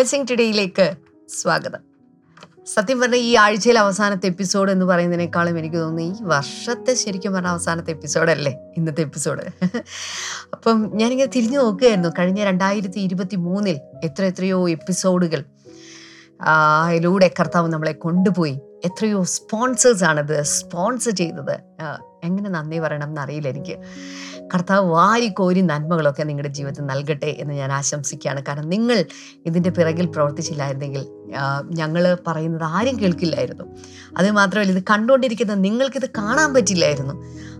Blessing ടുഡേയിലേക്ക് സ്വാഗതം. സത്യം പറഞ്ഞാൽ ഈ ആഴ്ചയിലെ അവസാനത്തെ എപ്പിസോഡ് എന്ന് പറയുന്നതിനേക്കാളും എനിക്ക് തോന്നുന്നു ഈ വർഷത്തെ ശരിക്കും പറഞ്ഞ അവസാനത്തെ എപ്പിസോഡല്ലേ ഇന്നത്തെ എപ്പിസോഡ്. അപ്പം ഞാനിങ്ങനെ തിരിഞ്ഞു നോക്കുകയായിരുന്നു. കഴിഞ്ഞ രണ്ടായിരത്തി ഇരുപത്തി മൂന്നിൽ എത്ര എത്രയോ എപ്പിസോഡുകൾ അതിലൂടെ കർത്താവ് നമ്മളെ കൊണ്ടുപോയി. എത്രയോ സ്പോൺസേഴ്സ് ആണത് സ്പോൺസർ ചെയ്തത്. എങ്ങനെ നന്ദി പറയണം എന്നറിയില്ല എനിക്ക്. കർത്താവ് വാരിക്കോരി നന്മകളൊക്കെ നിങ്ങളുടെ ജീവിതത്തിൽ നൽകട്ടെ എന്ന് ഞാൻ ആശംസിക്കുകയാണ്. കാരണം നിങ്ങൾ ഇതിന്റെ പിറകിൽ പ്രവർത്തിച്ചില്ലായിരുന്നെങ്കിൽ ഞങ്ങൾ പറയുന്നത് ആരും കേൾക്കില്ലായിരുന്നു. അത് മാത്രമല്ല ഇത് കണ്ടുകൊണ്ടിരിക്കുന്ന നിങ്ങൾക്കിത് കാണാൻ പറ്റില്ലായിരുന്നു.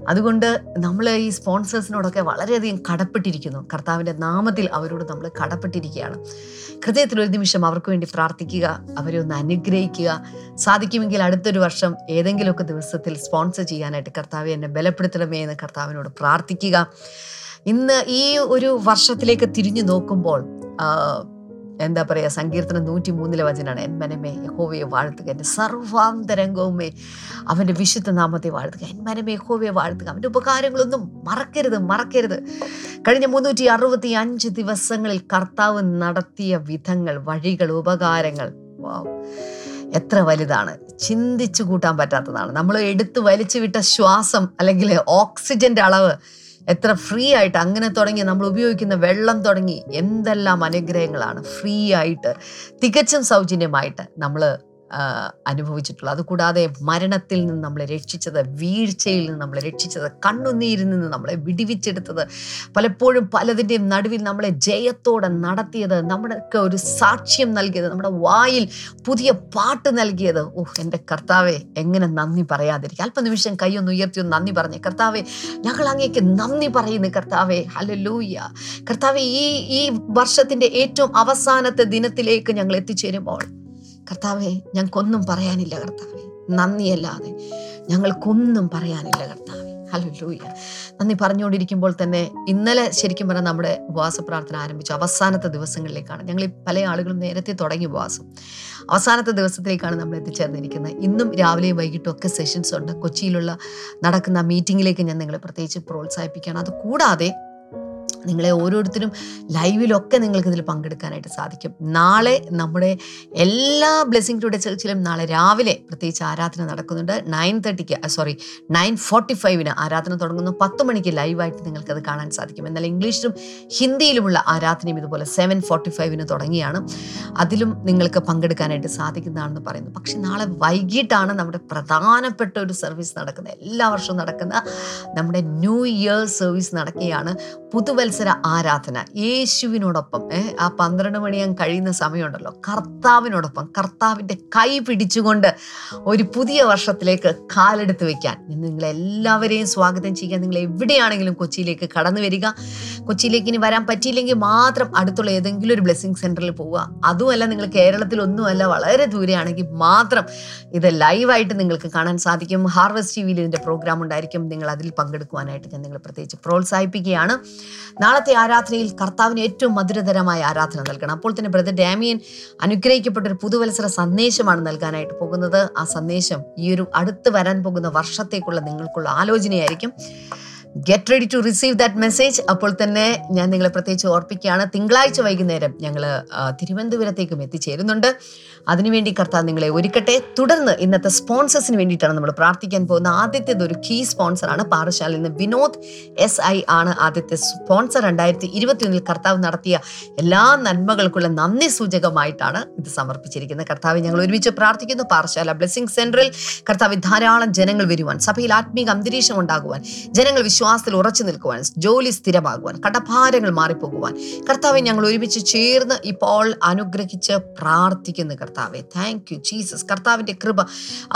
അതുകൊണ്ട് നമ്മൾ ഈ സ്പോൺസേഴ്സിനോടൊക്കെ വളരെയധികം കടപ്പെട്ടിരിക്കുന്നു. കർത്താവിന്റെ നാമത്തിൽ അവരോട് നമ്മൾ കടപ്പെട്ടിരിക്കുകയാണ്. ഹൃദയത്തിൽ ഒരു നിമിഷം അവർക്ക് വേണ്ടി പ്രാർത്ഥിക്കുക അവരെ ഒന്ന് അനുഗ്രഹിക്കുക. സാധിക്കുമെങ്കിൽ അടുത്തൊരു വർഷം ഏതെങ്കിലുമൊക്കെ ദിവസത്തിൽ സ്പോൺസർ ചെയ്യാനായിട്ട് കർത്താവ് എന്നെ ബലപ്പെടുത്തണമേ എന്ന് കർത്താവിനോട് പ്രാർത്ഥിക്കുക. ഇന്ന് ഈ ഒരു വർഷത്തിലേക്ക് തിരിഞ്ഞു നോക്കുമ്പോൾ എന്താ പറയുക സങ്കീർത്തനം നൂറ്റി മൂന്നിലെ വചനാണ് എൻ മനമേ യഹോവയെ വാഴ്ത്തുക എന്റെ സർവാന്തരംഗവുമേ അവന്റെ വിശുദ്ധ നാമത്തെ വാഴ്ത്തുക എൻ മനമേ യഹോവയെ വാഴ്ത്തുക അവന്റെ ഉപകാരങ്ങളൊന്നും മറക്കരുത് മറക്കരുത്. കഴിഞ്ഞ മുന്നൂറ്റി അറുപത്തി അഞ്ച് ദിവസങ്ങളിൽ കർത്താവ് നടത്തിയ വിധങ്ങൾ വഴികൾ ഉപകാരങ്ങൾ വാവ് എത്ര വലുതാണ്. ചിന്തിച്ചു കൂട്ടാൻ പറ്റാത്തതാണ്. നമ്മൾ എടുത്തു വലിച്ചു വിട്ട ശ്വാസം അല്ലെങ്കിൽ ഓക്സിജന്റെ അളവ് എത്ര ഫ്രീ ആയിട്ട് അങ്ങനെ തുടങ്ങി നമ്മൾ ഉപയോഗിക്കുന്ന വെള്ളം തുടങ്ങി എന്തെല്ലാം അനുഗ്രഹങ്ങളാണ് ഫ്രീ ആയിട്ട് തികച്ചും സൗജന്യമായിട്ട് നമ്മൾ അനുഭവിച്ചിട്ടുള്ളത് അതുകൂടാതെ മരണത്തിൽ നിന്ന് നമ്മളെ രക്ഷിച്ചത് വീഴ്ചയിൽ നിന്ന് നമ്മളെ രക്ഷിച്ചത് കണ്ണുനീരിൽ നിന്ന് നമ്മളെ വിടിവിച്ചെടുത്തത് പലപ്പോഴും പലതിന്റെയും നടുവിൽ നമ്മളെ ജയത്തോടെ നടത്തിയത് നമ്മൾക്ക് ഒരു സാക്ഷ്യം നൽകിയത് നമ്മുടെ വായിൽ പുതിയ പാട്ട് നൽകിയത്. ഓഹ് എന്റെ കർത്താവെ എങ്ങനെ നന്ദി പറയാതിരിക്കുക. അല്പനിമിഷം കൈയൊന്ന് ഉയർത്തി ഒന്ന് നന്ദി പറഞ്ഞു. കർത്താവെ ഞങ്ങൾ അങ്ങേക്ക് നന്ദി പറയുന്നു കർത്താവെ. ഹല്ലേലൂയ കർത്താവെ ഈ ഈ വർഷത്തിന്റെ ഏറ്റവും അവസാനത്തെ ദിനത്തിലേക്ക് ഞങ്ങൾ എത്തിച്ചേരുമ്പോൾ കർത്താവെ ഞങ്ങൾക്കൊന്നും പറയാനില്ല കർത്താവെ. നന്ദിയല്ലാതെ ഞങ്ങൾക്കൊന്നും പറയാനില്ല കർത്താവെ. ഹല്ലേലൂയ. നന്ദി പറഞ്ഞുകൊണ്ടിരിക്കുമ്പോൾ തന്നെ ഇന്നലെ ശരിക്കും പറഞ്ഞാൽ നമ്മുടെ ഉപവാസ പ്രാർത്ഥന ആരംഭിച്ചു. അവസാനത്തെ ദിവസങ്ങളിലേക്കാണ്. ഞങ്ങൾ പല ആളുകളും നേരത്തെ തുടങ്ങി ഉപവാസം. അവസാനത്തെ ദിവസത്തിലേക്കാണ് നമ്മൾ എത്തിച്ചേർന്നിരിക്കുന്നത്. ഇന്നും രാവിലെയും വൈകിട്ടും ഒക്കെ സെഷൻസ് ഉണ്ട്. കൊച്ചിയിലുള്ള നടക്കുന്ന മീറ്റിങ്ങിലേക്ക് ഞാൻ നിങ്ങളെ പ്രത്യേകിച്ച് പ്രോത്സാഹിപ്പിക്കുകയാണ്. നിങ്ങളെ ഓരോരുത്തരും ലൈവിലൊക്കെ നിങ്ങൾക്ക് ഇതിൽ പങ്കെടുക്കാനായിട്ട് സാധിക്കും. നാളെ നമ്മുടെ എല്ലാ ബ്ലെസ്സിങ് ടുഡേ ചർച്ചിലും നാളെ രാവിലെ പ്രത്യേകിച്ച് ആരാധന നടക്കുന്നുണ്ട്. നയൻ തേർട്ടിക്ക് സോറി നയൻ ഫോർട്ടി ഫൈവിന് ആരാധന തുടങ്ങുന്നു. പത്ത് മണിക്ക് ലൈവായിട്ട് നിങ്ങൾക്കത് കാണാൻ സാധിക്കും. എന്നാൽ ഇംഗ്ലീഷിലും ഹിന്ദിയിലുമുള്ള ആരാധനയും ഇതുപോലെ സെവൻ ഫോർട്ടി ഫൈവിന് തുടങ്ങിയാണ്. അതിലും നിങ്ങൾക്ക് പങ്കെടുക്കാനായിട്ട് സാധിക്കുന്നതാണെന്ന് പറയുന്നു. പക്ഷെ നാളെ വൈകിട്ടാണ് നമ്മുടെ പ്രധാനപ്പെട്ട ഒരു സർവീസ് നടക്കുന്നത്. എല്ലാ വർഷവും നടക്കുന്ന നമ്മുടെ ന്യൂ ഇയർ സർവീസ് നടക്കുകയാണ്. പുതുവത്സര ആരാധന. യേശുവിനോടൊപ്പം ആ പന്ത്രണ്ട് മണിയാൻ കഴിയുന്ന സമയമുണ്ടല്ലോ. കർത്താവിനോടൊപ്പം കർത്താവിന്റെ കൈ പിടിച്ചുകൊണ്ട് ഒരു പുതിയ വർഷത്തിലേക്ക് കാലെടുത്ത് വയ്ക്കാൻ നിങ്ങളെല്ലാവരെയും സ്വാഗതം ചെയ്യാൻ നിങ്ങൾ എവിടെയാണെങ്കിലും കൊച്ചിയിലേക്ക് കടന്നു വരിക. കൊച്ചിയിലേക്ക് ഇനി വരാൻ പറ്റിയില്ലെങ്കിൽ മാത്രം അടുത്തുള്ള ഏതെങ്കിലും ഒരു ബ്ലെസ്സിങ് സെന്ററിൽ പോവുക. അതുമല്ല നിങ്ങൾ കേരളത്തിൽ ഒന്നുമല്ല വളരെ ദൂരെയാണെങ്കിൽ മാത്രം ഇത് ലൈവായിട്ട് നിങ്ങൾക്ക് കാണാൻ സാധിക്കും. ഹാർവസ്റ്റ് ടി വിയിൽ ഇതിന്റെ പ്രോഗ്രാം ഉണ്ടായിരിക്കും. നിങ്ങൾ അതിൽ പങ്കെടുക്കുവാനായിട്ട് ഞാൻ നിങ്ങളെ പ്രത്യേകിച്ച് പ്രോത്സാഹിപ്പിക്കുകയാണ്. നാളത്തെ ആരാധനയിൽ കർത്താവിന് ഏറ്റവും മധുരതരമായ ആരാധന നൽകണം. അപ്പോൾ തന്നെ ബ്രദർ ഡാമിയൻ അനുഗ്രഹിക്കപ്പെട്ട ഒരു പുതുവത്സര സന്ദേശമാണ് നൽകാനായിട്ട് പോകുന്നത്. ആ സന്ദേശം ഈ ഒരു അടുത്ത് വരാൻ പോകുന്ന വർഷത്തേക്കുള്ള നിങ്ങൾക്കുള്ള ആലോചനയായിരിക്കും. Get ready to receive that message അപ്പോൾ തന്നെ ഞാൻ നിങ്ങളെ പ്രത്യേകിച്ച് ഓർപ്പിക്കുകയാണ്. തിങ്കളാഴ്ച വൈകുന്നേരം ഞങ്ങൾ തിരുവനന്തപുരത്തേക്കും എത്തിച്ചേരുന്നുണ്ട്. അതിനുവേണ്ടി കർത്താവ് നിങ്ങളെ ഒരുക്കട്ടെ. തുടർന്ന് ഇന്നത്തെ സ്പോൺസേഴ്സിന് വേണ്ടിയിട്ടാണ് നമ്മൾ പ്രാർത്ഥിക്കാൻ പോകുന്ന ആദ്യത്തേത് ഒരു കീ സ്പോൺസറാണ് പാറശാലയിൽ നിന്ന് വിനോദ് എസ് ഐ ആണ് ആദ്യത്തെ സ്പോൺസർ രണ്ടായിരത്തി ഇരുപത്തിയൊന്നിൽ കർത്താവ് നടത്തിയ എല്ലാ നന്മകൾക്കുള്ള നന്ദി സൂചകമായിട്ടാണ് ഇത് സമർപ്പിച്ചിരിക്കുന്നത്. കർത്താവ് ഞങ്ങൾ ഒരുമിച്ച് പ്രാർത്ഥിക്കുന്നു. പാറശാല ബ്ലെസ്സിംഗ് സെന്ററിൽ കർത്താവ് ധാരാളം ജനങ്ങൾ വരുവാൻ സഭയിൽ ആത്മീക അന്തരീക്ഷം ഉണ്ടാകുവാൻ ജനങ്ങൾ വിശ്വാസത്തിൽ ഉറച്ചു നിൽക്കുവാൻ ജോലി സ്ഥിരമാകുവാൻ കടഭാരങ്ങൾ മാറിപ്പോകുവാൻ. കർത്താവ് ഞങ്ങൾ ഒരുമിച്ച് ചേർന്ന് ഇപ്പോൾ അനുഗ്രഹിച്ച് പ്രാർത്ഥിക്കുന്നു കർത്താവെ. താങ്ക് യു ജീസസ് കർത്താവിന്റെ കൃപ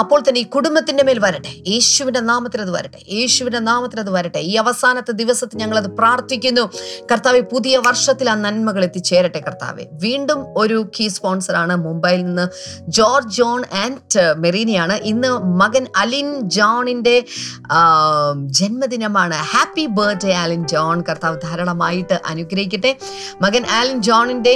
അപ്പോൾ തന്നെ ഈ കുടുംബത്തിന്റെ മേൽ വരട്ടെ. യേശുവിന്റെ നാമത്തിൽ അത് വരട്ടെ. യേശുവിന്റെ നാമത്തിൽ അത് വരട്ടെ. ഈ അവസാനത്തെ ദിവസത്തിൽ ഞങ്ങളത് പ്രാർത്ഥിക്കുന്നു. കർത്താവ് പുതിയ വർഷത്തിൽ ആ നന്മകൾ എത്തിച്ചേരട്ടെ കർത്താവെ. വീണ്ടും ഒരു കീ സ്പോൺസറാണ് മുംബൈയിൽ നിന്ന് ജോർജ് ജോൺ ആൻഡ് മെറീനിയാണ്. ഇന്ന് മകൻ അലിൻ ജോണിന്റെ ജന്മദിനമാണ്. Happy birthday Alin John. കർത്താവ് ധാരാളമായിട്ട് അനുഗ്രഹിക്കട്ടെ. മകൻ ആലിൻ ജോണിന്റെ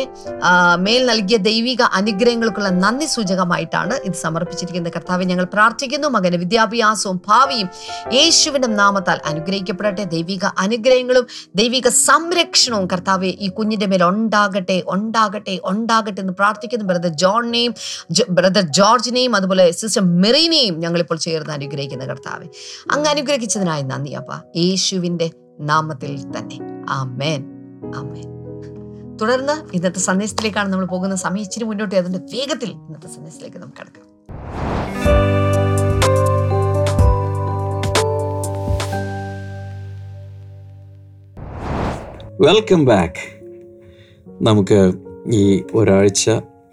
മേൽ നൽകിയ ദൈവിക അനുഗ്രഹങ്ങൾക്കുള്ള നന്ദി സൂചകമായിട്ടാണ് ഇത് സമർപ്പിച്ചിരിക്കുന്നത്. കർത്താവ് ഞങ്ങൾ പ്രാർത്ഥിക്കുന്നു. മകന്റെ വിദ്യാഭ്യാസവും ഭാവിയും യേശുവിന്റെ നാമത്താൽ അനുഗ്രഹിക്കപ്പെടട്ടെ. ദൈവിക അനുഗ്രഹങ്ങളും ദൈവിക സംരക്ഷണവും കർത്താവ് ഈ കുഞ്ഞിന്റെ മേൽ ഉണ്ടാകട്ടെ ഉണ്ടാകട്ടെ ഉണ്ടാകട്ടെ എന്ന് പ്രാർത്ഥിക്കുന്നു. ബ്രദർ ജോണിനെയും ബ്രദർ ജോർജിനെയും അതുപോലെ സിസ്റ്റർ മെറീനെയും ഞങ്ങളിപ്പോൾ ചേർന്ന് അനുഗ്രഹിക്കുന്ന കർത്താവ്. അങ്ങ് അനുഗ്രഹിച്ചതിനായി നന്ദി അപ്പ. യേശുവിന്റെ നാമത്തിൽ തന്നെ. ആമേൻ. ആമേൻ. തുടർന്ന് ഇന്നത്തെ സന്ദേശത്തിലേക്കാണ് നമ്മൾ പോകുന്ന സമയം ഇച്ചിരി മുന്നോട്ട് അതിന്റെ വേഗത്തിൽ ഇന്നത്തെ സന്ദേശത്തിലേക്ക് നമുക്ക് കടക്കാം. വെൽക്കം ബാക്ക് നമുക്ക് ഈ ഒരാഴ്ച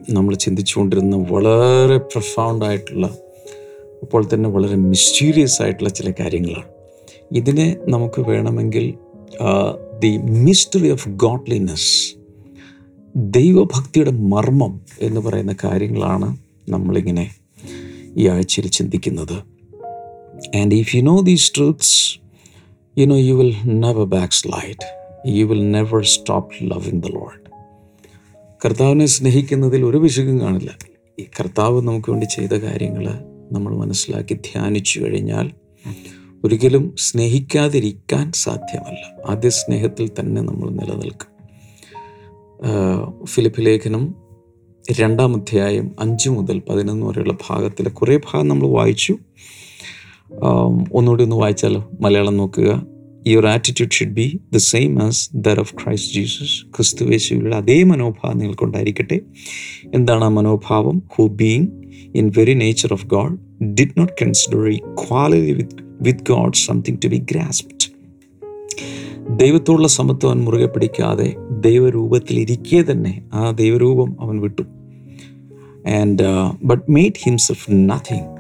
നമ്മൾ ചിന്തിച്ചുകൊണ്ടിരുന്ന വളരെ പ്രഫൗണ്ടായിട്ടുള്ള അപ്പോൾ തന്നെ വളരെ മിസ്റ്റീരിയസ് ആയിട്ടുള്ള ചില കാര്യങ്ങളാണ്. ഇതിനെ നമുക്ക് വേണമെങ്കിൽ ദി മിസ്റ്ററി ഓഫ് ഗോഡ്ലിനെസ് ദൈവഭക്തിയുടെ മർമ്മം എന്ന് പറയുന്ന കാര്യങ്ങളാണ് നമ്മളിങ്ങനെ ഈ ആഴ്ചയിൽ ചിന്തിക്കുന്നത്. And if you know these truths you know you will never backslide you will never stop loving the lord കർത്താവിനെ സ്നേഹിക്കുന്നതിൽ ഒരു വിശുഖം കാണില്ല. ഈ കർത്താവ് നമുക്ക് വേണ്ടി ചെയ്ത കാര്യങ്ങൾ നമ്മൾ മനസ്സിലാക്കി ധ്യാനിച്ചു കഴിഞ്ഞാൽ ഒരിക്കലും സ്നേഹിക്കാതിരിക്കാൻ സാധ്യമല്ല. ആദ്യ സ്നേഹത്തിൽ തന്നെ നമ്മൾ നിലനിൽക്കും. ഫിലിപ്പ് ലേഖനം രണ്ടാം അധ്യായം അഞ്ച് മുതൽ പതിനൊന്ന് വരെയുള്ള ഭാഗത്തിലെ കുറേ ഭാഗം നമ്മൾ വായിച്ചു. ഒന്നുകൂടി ഒന്ന് വായിച്ചാലോ? മലയാളം നോക്കുക. Your attitude should be the same as that of Christ Jesus ക്രിസ്തുവേശുവിലുള്ള അതേ മനോഭാവം നിങ്ങൾക്കുണ്ടായിരിക്കട്ടെ എന്താണ് ആ മനോഭാവം? Who being in very nature of God did not consider equality with with God something to be grasped ദൈവത്തോടുള്ള സമത്വം അവൻ മുറുകെ പിടിക്കാതെ ദൈവരൂപത്തിൽ ഇരിക്കെ തന്നെ ആ ദൈവരൂപം അവൻ വിട്ടു. And but made himself nothing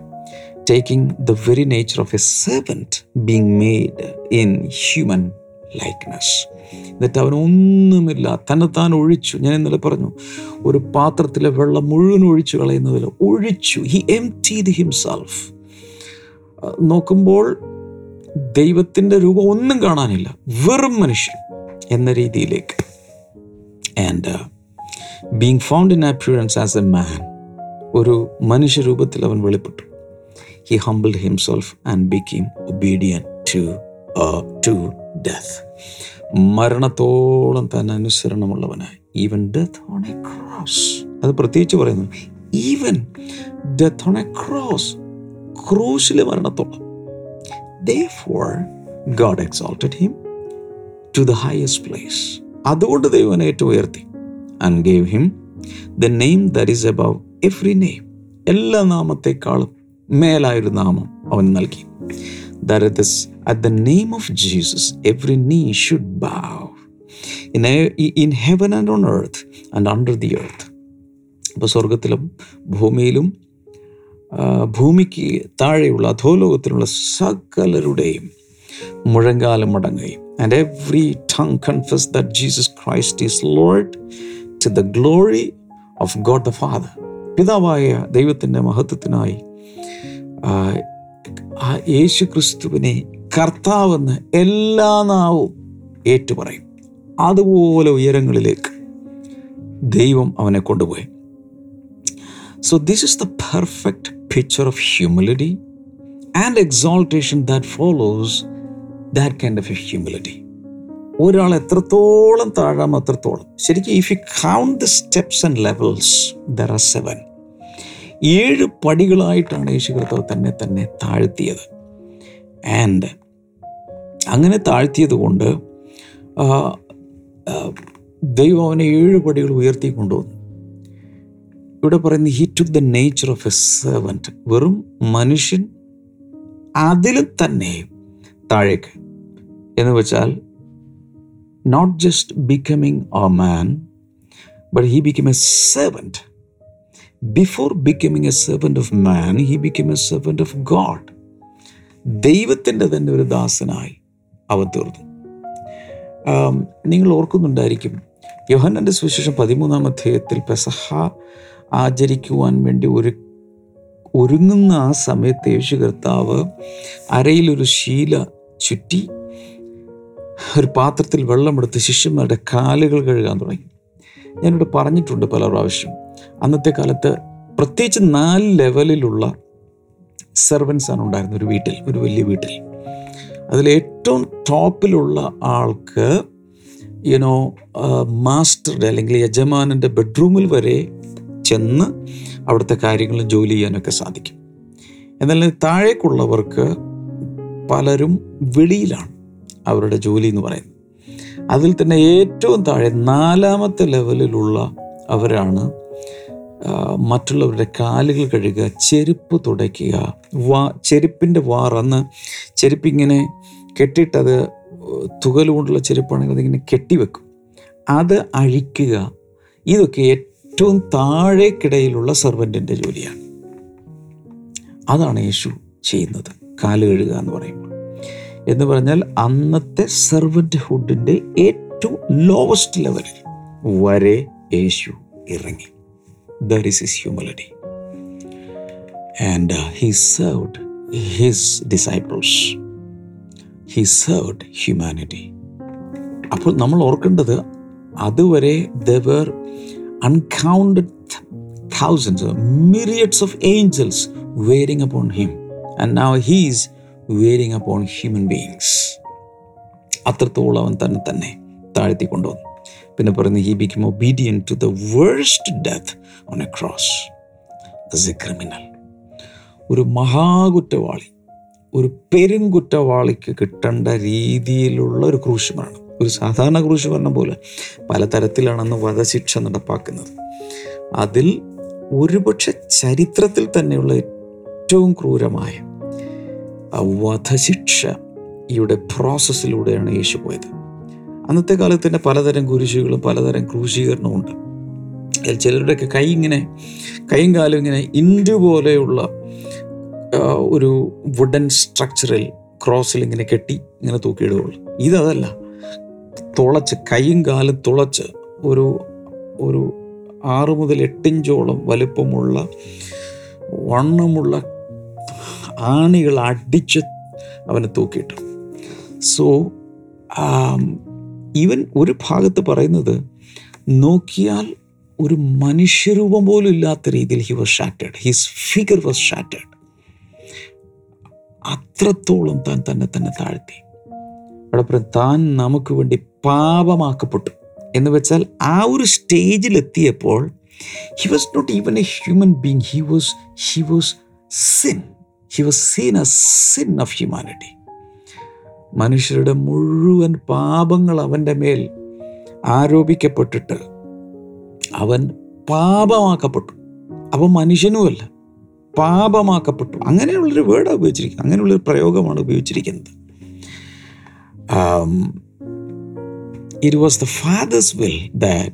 taking the very nature of a servant being made in human likeness എന്നിട്ട് അവൻ ഒന്നുമില്ല തന്നെത്താൻ ഒഴിച്ചു. ഞാൻ ഇന്നലെ പറഞ്ഞു ഒരു പാത്രത്തിലെ വെള്ളം മുഴുവൻ ഒഴിച്ചു കളയുന്നതിൽ ഒഴിച്ചു. ഹി എം ടീഡ് ഹിംസെൽഫ് നോക്കുമ്പോൾ ദൈവത്തിന്റെ രൂപം ഒന്നും കാണാനില്ല. വെറും മനുഷ്യൻ എന്ന രീതിയിലേക്ക്. And being found in appearance as a man ഒരു മനുഷ്യരൂപത്തിൽ അവൻ വെളിപ്പെട്ടു. He humble himself and became obedient to to death മരണത്തോളം തന്നെ അനുസരണമുള്ളവനായി. Even death on a cross അത് പ്രത്യേകിച്ച് പറയുന്നു. Even death on a cross ക്രൂശിലെ മരണത്തോളം. Therefore, God exalted him to the highest place. അതുകൊണ്ട് ദൈവം ഏറ്റവും ഉയർത്തി. And gave him the name that is above every name എല്ലാ നാമത്തെക്കാളും മേലായൊരു നാമം അവൻ നൽകി. That thus at the name of Jesus every knee should bow in in heaven and on earth and under the earth അപ്പോൾ സ്വർഗത്തിലും ഭൂമിയിലും ഭൂമിക്ക് താഴെയുള്ള അധോലോകത്തിലുള്ള സകലരുടെയും മുഴങ്കാലം മടങ്ങുകയും and every tongue confess that Jesus Christ is lord to the glory of God the father പിതാവായ ദൈവത്തിന്റെ മഹത്വത്തിനായി ആ, യേശു ക്രിസ്തുവിനെ കർത്താവെന്ന് എല്ലാ നാവും ഏറ്റുപറയും. അതുപോലെ ഉയരങ്ങളിലേക്ക് ദൈവം അവനെ കൊണ്ടുപോയി. This is the perfect picture of humility and exaltation that follows that kind of a humility. ഒരാൾ എത്രത്തോളം താഴാം അത്രത്തോളം. ശരിക്കും if you count the steps and levels there are seven ഏഴ് പടികളായിട്ടാണ് യേശു കർത്താവ് തന്നെ തന്നെ താഴ്ത്തിയത്. ആൻഡ് അങ്ങനെ താഴ്ത്തിയത് കൊണ്ട് ദൈവം അവനെ ഏഴ് പടികൾ ഉയർത്തി കൊണ്ടുവന്നു. ഇവിടെ പറയുന്നത് he to the nature of a servant വെറും മനുഷ്യൻ അതിൽ തന്നെ താഴേക്ക്. എന്ന് വെച്ചാൽ not just becoming a man but he become a servant before becoming a servant of man he become a servant of God ദൈവത്തിന്റെ തന്നെ ഒരു ദാസനായി അവൻ തീർന്നു. നിങ്ങൾ ഓർക്കുന്നുണ്ടായിരിക്കും യോഹന്നന്റെ സുവിശേഷം പതിമൂന്നാം അധ്യായത്തിൽ പെസഹ ആചരിക്കുവാൻ വേണ്ടി ഒരു ഒരുങ്ങുന്ന ആ സമയത്ത് യേശു കർത്താവ് അരയിലൊരു ശീല ചുറ്റി ഒരു പാത്രത്തിൽ വെള്ളമെടുത്ത് ശിഷ്യന്മാരുടെ കാലുകൾ കഴുകാൻ തുടങ്ങി. ഞാനിവിടെ പറഞ്ഞിട്ടുണ്ട് പല പ്രാവശ്യം. അന്നത്തെ കാലത്ത് പ്രത്യേകിച്ച് നാല് ലെവലിലുള്ള സെർവൻസ് ആണ് ഉണ്ടായിരുന്നത് ഒരു വീട്ടിൽ ഒരു വലിയ വീട്ടിൽ. അതിൽ ഏറ്റവും ടോപ്പിലുള്ള ആൾക്ക് യുനോ മാസ്റ്ററുടെ അല്ലെങ്കിൽ യജമാനന്റെ ബെഡ്റൂമിൽ വരെ ചെന്ന് അവിടുത്തെ കാര്യങ്ങൾ ജോലി ചെയ്യാനൊക്കെ സാധിക്കും. എന്നാൽ താഴേക്കുള്ളവർക്ക് പലരും വെളിയിലാണ് അവരുടെ ജോലി എന്ന് പറയുന്നത്. അതിൽ തന്നെ ഏറ്റവും താഴെ നാലാമത്തെ ലെവലിലുള്ള അവരാണ് മറ്റുള്ളവരുടെ കാലുകൾ കഴുകുക ചെരുപ്പ് തുടയ്ക്കുക വാ ചെരുപ്പിന്റെ വാർ അന്ന് ചെരുപ്പിങ്ങനെ കെട്ടിയിട്ടത് തുകൽ കൊണ്ടുള്ള ചെരുപ്പാണെങ്കിൽ അതിങ്ങനെ കെട്ടിവെക്കും. അത് അഴിക്കുക. ഇതൊക്കെ ഏറ്റവും താഴേക്കിടയിലുള്ള സെർവന്റിന്റെ ജോലിയാണ്. അതാണ് യേശു ചെയ്യുന്നത്. കാൽ കഴുകുക എന്ന് പറയുമ്പോൾ. എന്ന് പറഞ്ഞാൽ അന്നത്തെ സെർവന്റ് ഹുഡിന്റെ ഏറ്റവും ലോവസ്റ്റ് ലെവലിൽ വരെ യേശു ഇറങ്ങി. There is his and he served his disciples he served humanity അപ്പോൾ നമ്മൾ ഓർക്കേണ്ടത് അതുവരെ there uncounted thousands, myriads of angels waiting upon him. And now he is upon human beings. അത്രത്തോളം അവൻ തന്നെ തന്നെ താഴ്ത്തി പിന്നെ പറയുന്നത് he become obedient to the worst death on a cross a criminal ഒരു മഹാകുറ്റവാളി ഒരു പെരുംകുറ്റവാളിക്ക് കിട്ടേണ്ട രീതിയിലുള്ള ഒരു ക്രൂശുമരണം ഒരു സാധാരണ ക്രൂശുമരണം പോലെ പലതരത്തിലാണെന്ന് വധശിക്ഷ നടപ്പാക്കുന്നത്. അതിൽ ഒരുപക്ഷെ ചരിത്രത്തിൽ തന്നെയുള്ള ഏറ്റവും ക്രൂരമായ വധശിക്ഷ വധശിക്ഷയുടെ പ്രോസസ്സിലൂടെയാണ് യേശു പോയത്. അന്നത്തെ കാലത്ത് തന്നെ പലതരം കുരിശുകളും പലതരം ക്രൂശീകരണവും ഉണ്ട്. ചിലരുടെയൊക്കെ കൈ ഇങ്ങനെ കൈയും കാലും ഇങ്ങനെ ഇൻഡു പോലെയുള്ള ഒരു വുഡൻ സ്ട്രക്ചറിൽ ക്രോസിൽ ഇങ്ങനെ കെട്ടി ഇങ്ങനെ തൂക്കിയിടുകയുള്ളൂ. ഇതതല്ല. തുളച്ച് കൈയും കാലും തുളച്ച് ഒരു ഒരു ആറ് മുതൽ എട്ടിഞ്ചോളം വലുപ്പമുള്ള വണ്ണമുള്ള ആണികൾ അടിച്ച് അവനെ തൂക്കിയിട്ടു. സോ ഇവൻ ഒരു ഭാഗത്ത് പറയുന്നത് നോക്കിയാൽ ഒരു മനുഷ്യരൂപം പോലും ഇല്ലാത്ത രീതിയിൽ he was shattered his figure was shattered അത്രത്തോളം താൻ തന്നെ തന്നെ താഴ്ത്തി. അവിടെ പറയും താൻ നമുക്ക് വേണ്ടി പാപമാക്കപ്പെട്ടു. എന്ന് വെച്ചാൽ ആ ഒരു സ്റ്റേജിലെത്തിയപ്പോൾ he was not even a human being he was he was sin he was seen a sin of humanity മനുഷ്യരുടെ മുഴുവൻ പാപങ്ങൾ അവന്റെ മേൽ ആരോപിക്കപ്പെട്ടിട്ട് അവൻ പാപമാക്കപ്പെട്ടു. അവൻ മനുഷ്യനുമല്ല. പാപമാക്കപ്പെട്ടു. അങ്ങനെയുള്ളൊരു വേർഡാണ് ഉപയോഗിച്ചിരിക്കുന്നത്. അങ്ങനെയുള്ളൊരു പ്രയോഗമാണ് ഉപയോഗിച്ചിരിക്കുന്നത്. It was the Father's will that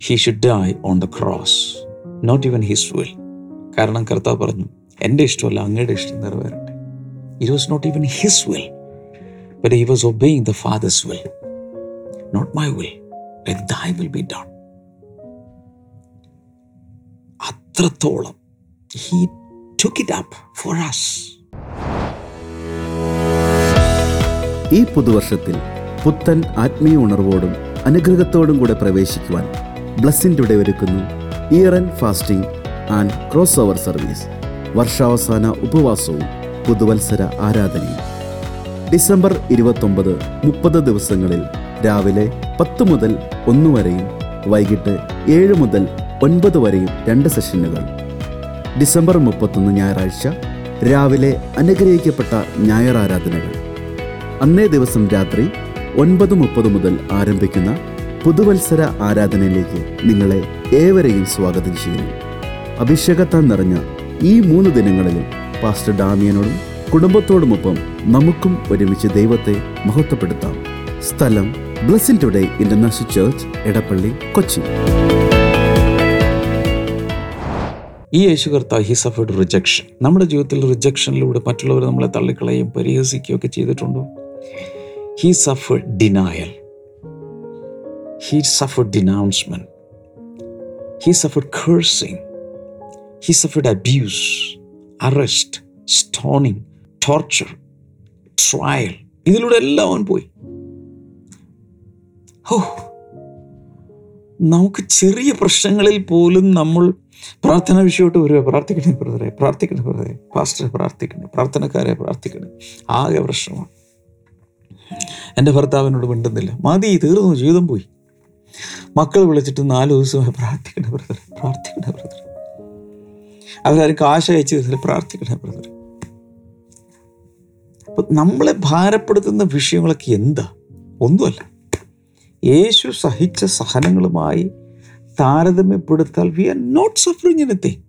he should die on the cross, not even his will. കാരണം കർത്താവ് പറഞ്ഞു എന്റെ ഇഷ്ടമല്ല അങ്ങയുടെ ഇഷ്ടം നിറവേറട്ടെ. It was not even his will but he was obeying the father's will not my will thy will be done അത്രത്തോളം he took it up for us ഈ പുതുവർഷത്തിൽ പുത്തൻ ആത്മീയ ഉണർവോടും അനുഗ്രഹത്തോടും കൂടെ പ്രവേശിക്കുവാൻ ബ്ലസ്സിന്റെ ഒരുക്കുന്നു year and fasting and cross over service. വർഷാവസാന ഉപവാസവും പുതുവത്സര ആരാധനയും. ഡിസംബർ ഇരുപത്തൊമ്പത് മുപ്പത് ദിവസങ്ങളിൽ രാവിലെ പത്ത് മുതൽ ഒന്ന് വരെയും വൈകിട്ട് ഏഴ് മുതൽ ഒൻപത് വരെയും രണ്ട് സെഷനുകൾ. ഡിസംബർ മുപ്പത്തൊന്ന് ഞായറാഴ്ച രാവിലെ അനുഗ്രഹിക്കപ്പെട്ട ഞായറാരാധനകൾ. അന്നേ ദിവസം രാത്രി ഒൻപത് മുപ്പത് മുതൽ ആരംഭിക്കുന്ന പുതുവത്സര ആരാധനയിലേക്ക് നിങ്ങളെ ഏവരെയും സ്വാഗതം ചെയ്യുന്നു. അഭിഷേകത്താൻ നിറഞ്ഞ ഈ മൂന്ന് ദിനങ്ങളിലും പാസ്റ്റർ ഡാമിയനോടും കുടുംബത്തോടുമൊപ്പം നമുക്കും ഒരുമിച്ച് ദൈവത്തെ മഹത്വപ്പെടുത്താം. സ്ഥലം blessing today international church Edappally Kochi. ഈ യേശു കർത്താവ് ഹി സഫേർഡ് റിജക്ഷൻ നമ്മുടെ ജീവിതത്തിൽ റിജക്ഷനിലൂടെ മറ്റുള്ളവർ നമ്മളെ തള്ളിക്കളയും പരിഹസിക്കുകയും ഒക്കെ ചെയ്തിട്ടുണ്ടോ? He suffered denial he suffered denouncement. He suffered cursing. He suffered abuse arrest stoning torture trial ഇതിലൂടെ എല്ലാം അവൻ പോയി. ഓ നമുക്ക് ചെറിയ പ്രശ്നങ്ങളിൽ പോലും നമ്മൾ പ്രാർത്ഥന വിഷയമായിട്ട് വരിക. പ്രാർത്ഥിക്കണേ ബ്രദറെ. പ്രാർത്ഥിക്കണേ ബ്രദറെ. പാസ്റ്റർ പ്രാർത്ഥിക്കണേ. പ്രാർത്ഥനക്കാരെ പ്രാർത്ഥിക്കണേ. ആകെ പ്രശ്നമാണ്. എന്റെ ഭർത്താവിനോട് മിണ്ടുന്നില്ല. മതി തീർന്നു ജീവിതം പോയി. മക്കൾ വിളിച്ചിട്ട് നാല് ദിവസമായി പ്രാർത്ഥിക്കണേ ബ്രദറെ പ്രാർത്ഥിക്കണേ ബ്രദറെ അവരാരും കാശ് അയച്ചു പ്രാർത്ഥിക്കണേ ബ്രദറെ അപ്പൊ നമ്മളെ ഭാരപ്പെടുത്തുന്ന വിഷയങ്ങളൊക്കെ എന്താ? ഒന്നുമല്ല. യേശു സഹിച്ച സഹനങ്ങളുമായി താരതമ്യപ്പെടുത്താൽ we are not suffering anything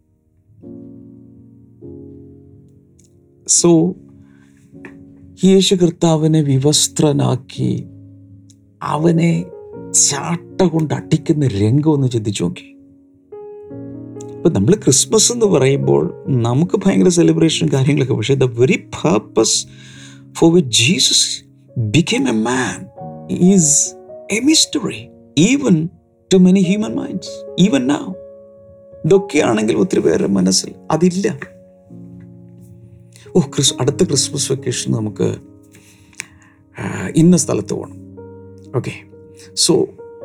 so Yeshu കർത്താവിനെ വിവസ്ത്രനാക്കി അവനെ ചാട്ട കൊണ്ട് അടിക്കുന്ന രംഗം ഒന്ന് ചിന്തിച്ചു നോക്കി. ഇപ്പൊ നമ്മൾ ക്രിസ്മസ് എന്ന് പറയുമ്പോൾ നമുക്ക് ഭയങ്കര സെലിബ്രേഷൻ കാര്യങ്ങളൊക്കെ പക്ഷേ the very purpose for which Jesus became a man is a mystery even to many human minds even now ഇതൊക്കെയാണെങ്കിൽ ഒത്തിരി പേരുടെ മനസ്സിൽ അതില്ല. ഓ ക്രിസ് അടുത്ത ക്രിസ്മസ് വെക്കേഷൻ നമുക്ക് ഇന്ന സ്ഥലത്ത് പോകണം okay. So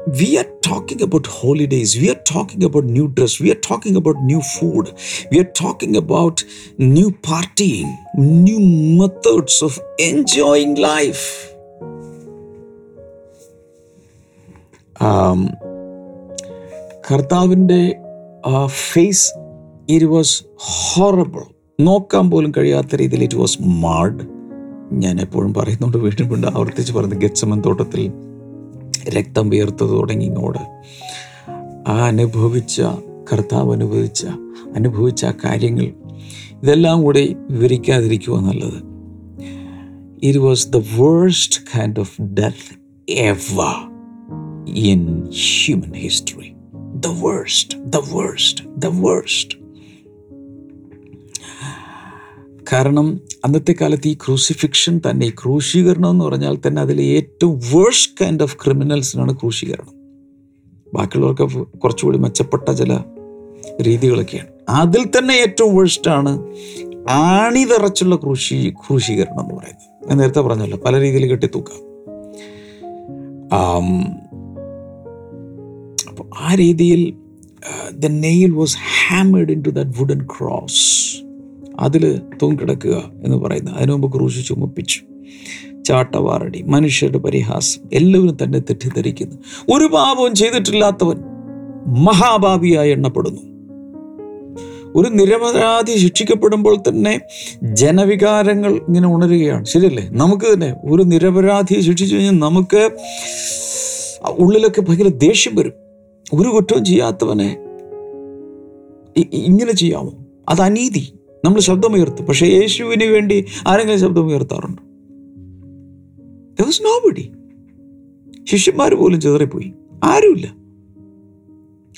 we are talking about holidays we are talking about new dress we are talking about new food we are talking about new partying new methods of enjoying life. കർത്താവിന്റെ face it was horrible. നോക്കാൻ പോലും കഴിയാത്ത രീതിയിൽ it was mad ഞാൻ എപ്പോഴും പറയുന്നുണ്ട് വീണ്ടും വീണ്ടും ആവർത്തിച്ച് പറയുന്നത് ഗച്ചമൻ തോട്ടത്തിൽ രക്തം വിയർത്തത് തുടങ്ങി ഇങ്ങോട്ട്. ആ അനുഭവിച്ച കർത്താവ് അനുഭവിച്ച അനുഭവിച്ച ആ കാര്യങ്ങൾ ഇതെല്ലാം കൂടി വിവരിക്കാതിരിക്കുക നല്ലത്. It was the worst kind of death ever in human history the worst the worst the worst. കാരണം അന്നത്തെ കാലത്ത് ഈ ക്രൂസിഫിക്ഷൻ തന്നെ ഈ ക്രൂശീകരണം എന്ന് പറഞ്ഞാൽ തന്നെ അതിൽ ഏറ്റവും വേഴ്സ്റ്റ് കൈൻഡ് ഓഫ് ക്രിമിനൽസിനാണ് ക്രൂശീകരണം. ബാക്കിയുള്ളവർക്ക് കുറച്ചുകൂടി മെച്ചപ്പെട്ട ചില രീതികളൊക്കെയാണ്. അതിൽ തന്നെ ഏറ്റവും വേഴ്സ്റ്റാണ് ആണ് ആണിതറച്ചുള്ള ക്രൂശി ക്രൂശീകരണം എന്ന് പറയുന്നത്. ഞാൻ നേരത്തെ പറഞ്ഞല്ലോ പല രീതിയിൽ കെട്ടിത്തൂക്കാം. അപ്പോൾ ആ രീതിയിൽ the nail was hammered into that wooden cross അതിൽ തൂങ്ങിക്കിടക്കുക എന്ന് പറയുന്നത് അതിനു മുമ്പ് ക്രൂശ് ചുമപ്പിച്ചു. ചാട്ടവാറടി മനുഷ്യരുടെ പരിഹാസം എല്ലാവരും തന്നെ തെറ്റിദ്ധരിക്കുന്നു. ഒരു പാപവും ചെയ്തിട്ടില്ലാത്തവൻ മഹാഭാവിയായി എണ്ണപ്പെടുന്നു. ഒരു നിരപരാധി ശിക്ഷിക്കപ്പെടുമ്പോൾ തന്നെ ജനവികാരങ്ങൾ ഇങ്ങനെ ഉണരുകയാണ്. ശരിയല്ലേ? നമുക്ക് തന്നെ ഒരു നിരപരാധിയെ ശിക്ഷിച്ചു കഴിഞ്ഞാൽ നമുക്ക് ഉള്ളിലൊക്കെ ഭയങ്കര ദേഷ്യം വരും. ഒരു കുറ്റവും ചെയ്യാത്തവനെ ഇങ്ങനെ ചെയ്യാമോ? അത് അനീതി. നമ്മൾ ശബ്ദമുയർത്തും. പക്ഷേ യേശുവിന് വേണ്ടി ആരെങ്കിലും ശബ്ദമുയർത്താറുണ്ട് നോബഡി ശിഷ്യന്മാർ പോലും ചെതറിപ്പോയി. ആരുമില്ല.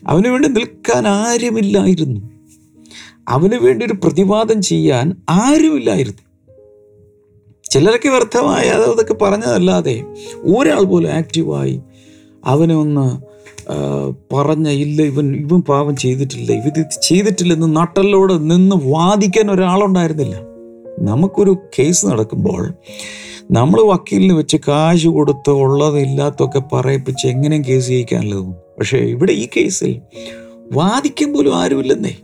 അവന് വേണ്ടി നിൽക്കാൻ ആരുമില്ലായിരുന്നു. അവന് വേണ്ടി ഒരു പ്രതിവാദം ചെയ്യാൻ ആരുമില്ലായിരുന്നു. ചിലരൊക്കെ വ്യർത്ഥമായ അതൊക്കെ പറഞ്ഞതല്ലാതെ ഒരാൾ പോലും ആക്റ്റീവായി അവനെ ഒന്ന് പറഞ്ഞ ഇല്ല ഇവൻ ഇവൻ പാവം ചെയ്തിട്ടില്ല. ഇവ ചെയ്തിട്ടില്ലെന്ന് നട്ടലോട് നിന്ന് വാദിക്കാൻ ഒരാളുണ്ടായിരുന്നില്ല. നമുക്കൊരു കേസ് നടക്കുമ്പോൾ നമ്മൾ വക്കീലിന് വെച്ച് കാശ് കൊടുത്ത് ഉള്ളത് ഇല്ലാത്തൊക്കെ പറയിപ്പിച്ച് എങ്ങനെയും കേസ് ജയിക്കാനല്ലോ പക്ഷേ ഇവിടെ ഈ കേസിൽ വാദിക്കാൻ പോലും ആരുമില്ലെന്നേ.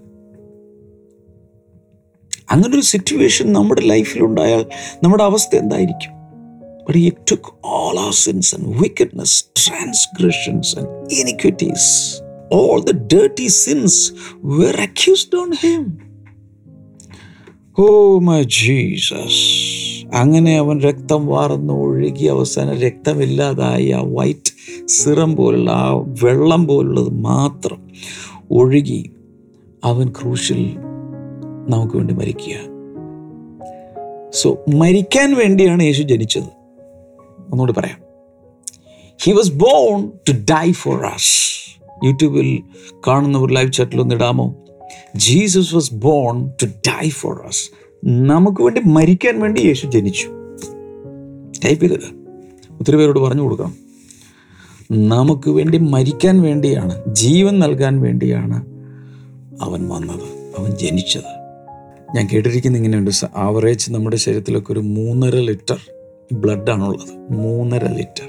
അങ്ങനൊരു സിറ്റുവേഷൻ നമ്മുടെ ലൈഫിലുണ്ടായാൽ നമ്മുടെ അവസ്ഥ എന്തായിരിക്കും? But he took all our sins and wickedness, transgressions and iniquities. All the dirty sins were accused on him. Oh my Jesus. അങ്ങനെ അവൻ രക്തം വാർന്ന് ഒഴുകി അവസാനം രക്തമില്ലാതായി ആ വൈറ്റ് സിറം പോലുള്ള ആ വെള്ളം പോലുള്ളത് മാത്രം ഒഴുകി അവൻ ക്രൂശിൽ നമുക്ക് വേണ്ടി മരിക്കുക സോ മരിക്കാൻ വേണ്ടിയാണ് യേശു ജനിച്ചത് ഒന്നുകൂടി പറയാം. He was born to die for us യൂട്യൂബിൽ കാണുന്ന ഒരു ലൈവ് ചാറ്റിൽ ഒന്ന് ഇടാമോ? Jesus was born to die for us നമുക്ക് വേണ്ടി മരിക്കാൻ വേണ്ടി യേശു ജനിച്ചു. ടൈപ്പ് ചെയ്തത്. ഒത്തിരി പേരോട് പറഞ്ഞു കൊടുക്കണം. നമുക്ക് വേണ്ടി മരിക്കാൻ വേണ്ടിയാണ് ജീവൻ നൽകാൻ വേണ്ടിയാണ് അവൻ വന്നത് അവൻ ജനിച്ചത്. ഞാൻ കേട്ടിരിക്കുന്ന ഇങ്ങനെയുണ്ട്. ആവറേജ് നമ്മുടെ ശരീരത്തിലൊക്കെ ഒരു മൂന്നര ലിറ്റർ ബ്ലഡാണുള്ളത്. മൂന്നര ലിറ്റർ.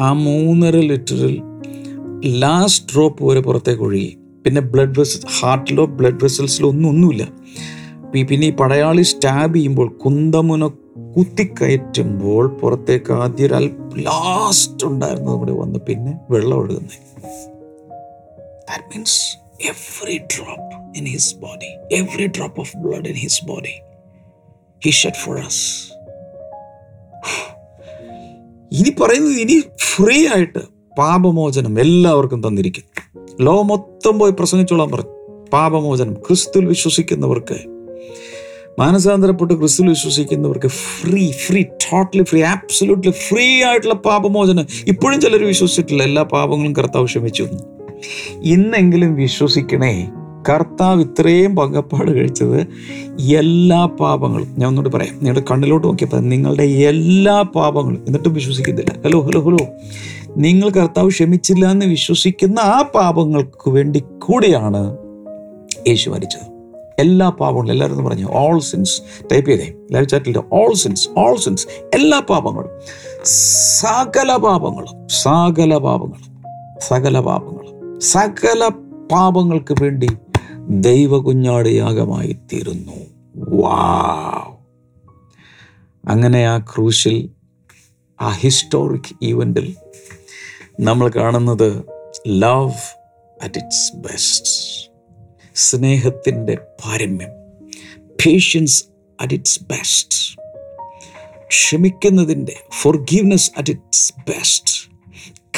ആ മൂന്നര ലിറ്ററിൽ ലാസ്റ്റ് ഡ്രോപ്പ് വരെ പുറത്തേക്ക് ഒഴുകി. പിന്നെ ബ്ലഡ് വെസൽ ഹാർട്ടിലോ ബ്ലഡ് വെസൽസിലോ ഒന്നും ഒന്നുമില്ല. പിന്നെ ഈ പടയാളി സ്റ്റാബ് ചെയ്യുമ്പോൾ കുന്തമുന കുത്തിക്കയറ്റുമ്പോൾ പുറത്തേക്ക് ആദ്യം ഒരു ലാസ്റ്റ് ഉണ്ടായിരുന്നത് കൂടെ വന്ന്. പിന്നെ വെള്ളം ഒഴുകുന്നത്. That means every drop in his body every drop of blood in his body he shed for us. ഇനി പറയുന്നത് ഇനി ഫ്രീ ആയിട്ട് പാപമോചനം എല്ലാവർക്കും തന്നിരിക്കും. ലോകം മൊത്തം പോയി പ്രസംഗിച്ചോളാൻ പറഞ്ഞു പാപമോചനം ക്രിസ്തുവിൽ വിശ്വസിക്കുന്നവർക്ക് മാനസാന്തരപ്പെട്ട് ക്രിസ്തുവിൽ വിശ്വസിക്കുന്നവർക്ക് free free totally free absolutely free ആയിട്ടുള്ള പാപമോചനം ഇപ്പോഴും ചിലർ വിശ്വസിച്ചിട്ടില്ല. എല്ലാ പാപങ്ങളും കർത്താവ് ക്ഷമിച്ചു ഇന്നെങ്കിലും വിശ്വസിക്കണേ. കർത്താവ് ഇത്രയും പങ്കപ്പാട് കഴിച്ചത് എല്ലാ പാപങ്ങളും. ഞാൻ ഒന്നുകൂടി പറയാം. നിങ്ങളുടെ കണ്ണിലോട്ട് നോക്കിയപ്പോൾ നിങ്ങളുടെ എല്ലാ പാപങ്ങളും എന്നിട്ടും വിശ്വസിക്കുന്നില്ല. Hello hello hello. നിങ്ങൾ കർത്താവ് ക്ഷമിച്ചില്ല എന്ന് വിശ്വസിക്കുന്ന ആ പാപങ്ങൾക്ക് വേണ്ടി കൂടിയാണ് യേശു മരിച്ചത്. എല്ലാ പാപങ്ങളും എല്ലാവരും എന്ന് പറഞ്ഞു ഓൾ സിൻസ് ടൈപ്പ് ചെയ്തേ. ലൈവ് ചാറ്റിൽ ഓൾ സിൻസ് ഓൾ സിൻസ് എല്ലാ പാപങ്ങളും. സകല പാപങ്ങളും സകല പാപങ്ങളും സകല പാപങ്ങളും സകല പാപങ്ങൾക്ക് വേണ്ടി ദൈവ കുഞ്ഞാട് യാഗമായി തീരുന്നു വാ അങ്ങനെ ആ ക്രൂശിൽ ആ ഹിസ്റ്റോറിക് ഈവന്റിൽ നമ്മൾ കാണുന്നത് ലവ് അറ്റ് ഇറ്റ്സ് ബെസ്റ്റ് സ്നേഹത്തിന്റെ പാരമ്യം patience at its best ക്ഷമിക്കുന്നതിന്റെ forgiveness at its best